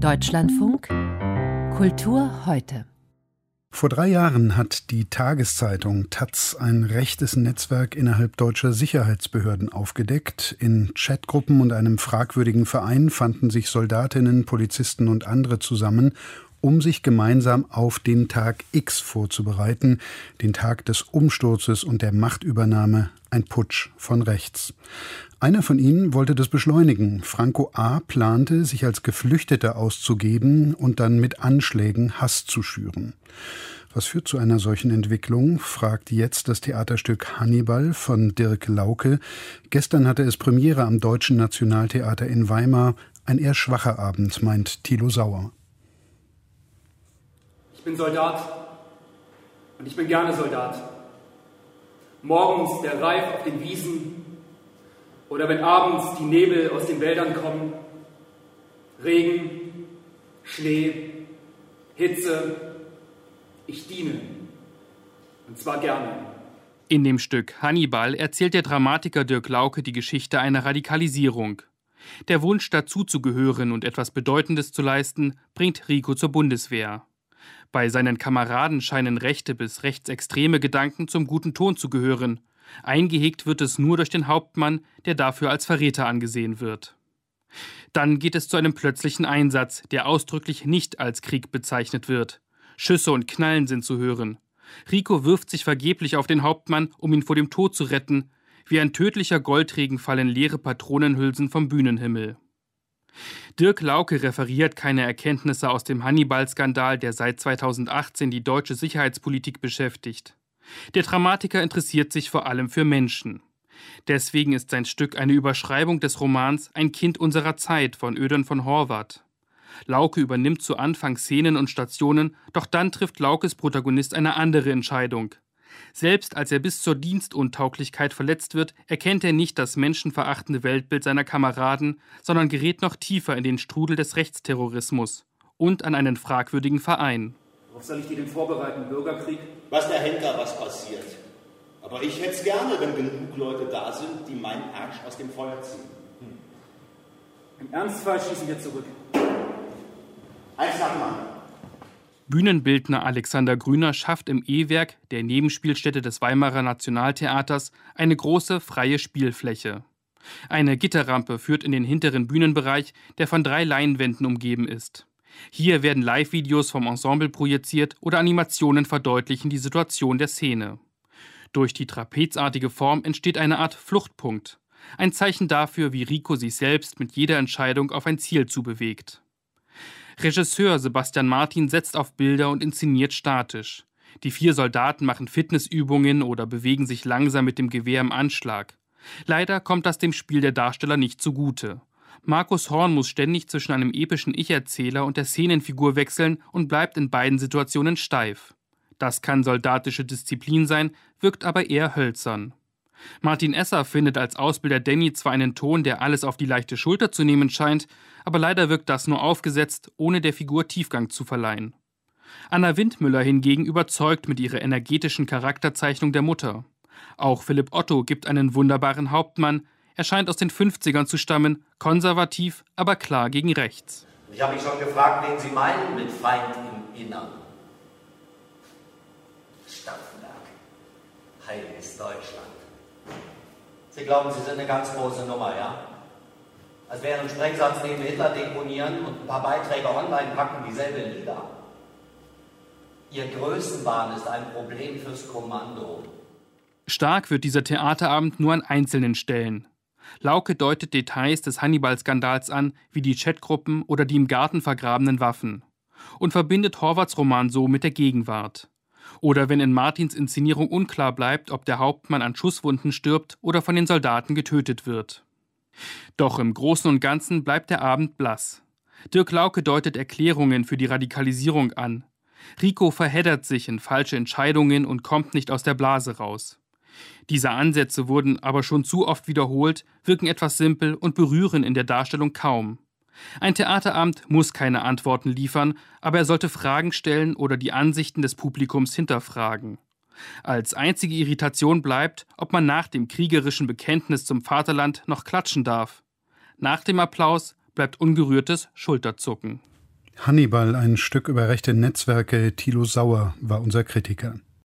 Deutschlandfunk Kultur heute. Vor drei Jahren hat die Tageszeitung Taz ein rechtes Netzwerk innerhalb deutscher Sicherheitsbehörden aufgedeckt. In Chatgruppen und einem fragwürdigen Verein fanden sich Soldatinnen, Polizisten und andere zusammen, um sich gemeinsam auf den Tag X vorzubereiten, den Tag des Umsturzes und der Machtübernahme, ein Putsch von rechts. Einer von ihnen wollte das beschleunigen. Franco A. plante, sich als Geflüchteter auszugeben und dann mit Anschlägen Hass zu schüren. Was führt zu einer solchen Entwicklung, fragt jetzt das Theaterstück Hannibal von Dirk Lauke. Gestern hatte es Premiere am Deutschen Nationaltheater in Weimar. Ein eher schwacher Abend, meint Thilo Sauer bin Soldat und ich bin gerne Soldat. Morgens der Reif auf den Wiesen oder wenn abends die Nebel aus den Wäldern kommen, Regen, Schnee, Hitze, ich diene. Und zwar gerne. In dem Stück Hannibal erzählt der Dramatiker Dirk Lauke die Geschichte einer Radikalisierung. Der Wunsch dazuzugehören und etwas Bedeutendes zu leisten, bringt Rico zur Bundeswehr. Bei seinen Kameraden scheinen rechte bis rechtsextreme Gedanken zum guten Ton zu gehören. Eingehegt wird es nur durch den Hauptmann, der dafür als Verräter angesehen wird. Dann geht es zu einem plötzlichen Einsatz, der ausdrücklich nicht als Krieg bezeichnet wird. Schüsse und Knallen sind zu hören. Rico wirft sich vergeblich auf den Hauptmann, um ihn vor dem Tod zu retten. Wie ein tödlicher Goldregen fallen leere Patronenhülsen vom Bühnenhimmel. Dirk Lauke referiert keine Erkenntnisse aus dem Hannibal-Skandal, der seit 2018 die deutsche Sicherheitspolitik beschäftigt. Der Dramatiker interessiert sich vor allem für Menschen. Deswegen ist sein Stück eine Überschreibung des Romans Ein Kind unserer Zeit von Ödern von Horvath. Lauke übernimmt zu Anfang Szenen und Stationen, doch dann trifft Laukes Protagonist eine andere Entscheidung. Selbst als er bis zur Dienstuntauglichkeit verletzt wird, erkennt er nicht das menschenverachtende Weltbild seiner Kameraden, sondern gerät noch tiefer in den Strudel des Rechtsterrorismus und an einen fragwürdigen Verein. Worauf soll ich die denn vorbereiten? Bürgerkrieg? Was der Henker, was passiert. Aber ich hätte es gerne, wenn genug Leute da sind, die meinen Arsch aus dem Feuer ziehen. Hm. Im Ernstfall schießen wir zurück. Eins nach dem anderen. Bühnenbildner Alexander Grüner schafft im E-Werk, der Nebenspielstätte des Weimarer Nationaltheaters, eine große freie Spielfläche. Eine Gitterrampe führt in den hinteren Bühnenbereich, der von drei Leinwänden umgeben ist. Hier werden Live-Videos vom Ensemble projiziert oder Animationen verdeutlichen die Situation der Szene. Durch die trapezartige Form entsteht eine Art Fluchtpunkt, ein Zeichen dafür, wie Rico sich selbst mit jeder Entscheidung auf ein Ziel zubewegt. Regisseur Sebastian Martin setzt auf Bilder und inszeniert statisch. Die vier Soldaten machen Fitnessübungen oder bewegen sich langsam mit dem Gewehr im Anschlag. Leider kommt das dem Spiel der Darsteller nicht zugute. Markus Horn muss ständig zwischen einem epischen Ich-Erzähler und der Szenenfigur wechseln und bleibt in beiden Situationen steif. Das kann soldatische Disziplin sein, wirkt aber eher hölzern. Martin Esser findet als Ausbilder Danny zwar einen Ton, der alles auf die leichte Schulter zu nehmen scheint, aber leider wirkt das nur aufgesetzt, ohne der Figur Tiefgang zu verleihen. Anna Windmüller hingegen überzeugt mit ihrer energetischen Charakterzeichnung der Mutter. Auch Philipp Otto gibt einen wunderbaren Hauptmann. Er scheint aus den 50ern zu stammen, konservativ, aber klar gegen rechts. Ich habe mich schon gefragt, wen Sie meinen mit Feind im Innern. Stauffenberg, heiliges Deutschland. Sie glauben, Sie sind eine ganz große Nummer, ja? Als wäre ein Sprengsatz neben Hitler deponieren und ein paar Beiträge online packen dieselbe Liga. Ihr Größenwahn ist ein Problem fürs Kommando. Stark wird dieser Theaterabend nur an einzelnen Stellen. Lauke deutet Details des Hannibal-Skandals an, wie die Chatgruppen oder die im Garten vergrabenen Waffen. Und verbindet Horvaths Roman so mit der Gegenwart. Oder wenn in Martins Inszenierung unklar bleibt, ob der Hauptmann an Schusswunden stirbt oder von den Soldaten getötet wird. Doch im Großen und Ganzen bleibt der Abend blass. Dirk Lauke deutet Erklärungen für die Radikalisierung an. Rico verheddert sich in falsche Entscheidungen und kommt nicht aus der Blase raus. Diese Ansätze wurden aber schon zu oft wiederholt, wirken etwas simpel und berühren in der Darstellung kaum. Ein Theaterabend muss keine Antworten liefern, aber er sollte Fragen stellen oder die Ansichten des Publikums hinterfragen. Als einzige Irritation bleibt, ob man nach dem kriegerischen Bekenntnis zum Vaterland noch klatschen darf. Nach dem Applaus bleibt ungerührtes Schulterzucken. Hannibal, ein Stück über rechte Netzwerke. Thilo Sauer war unser Kritiker.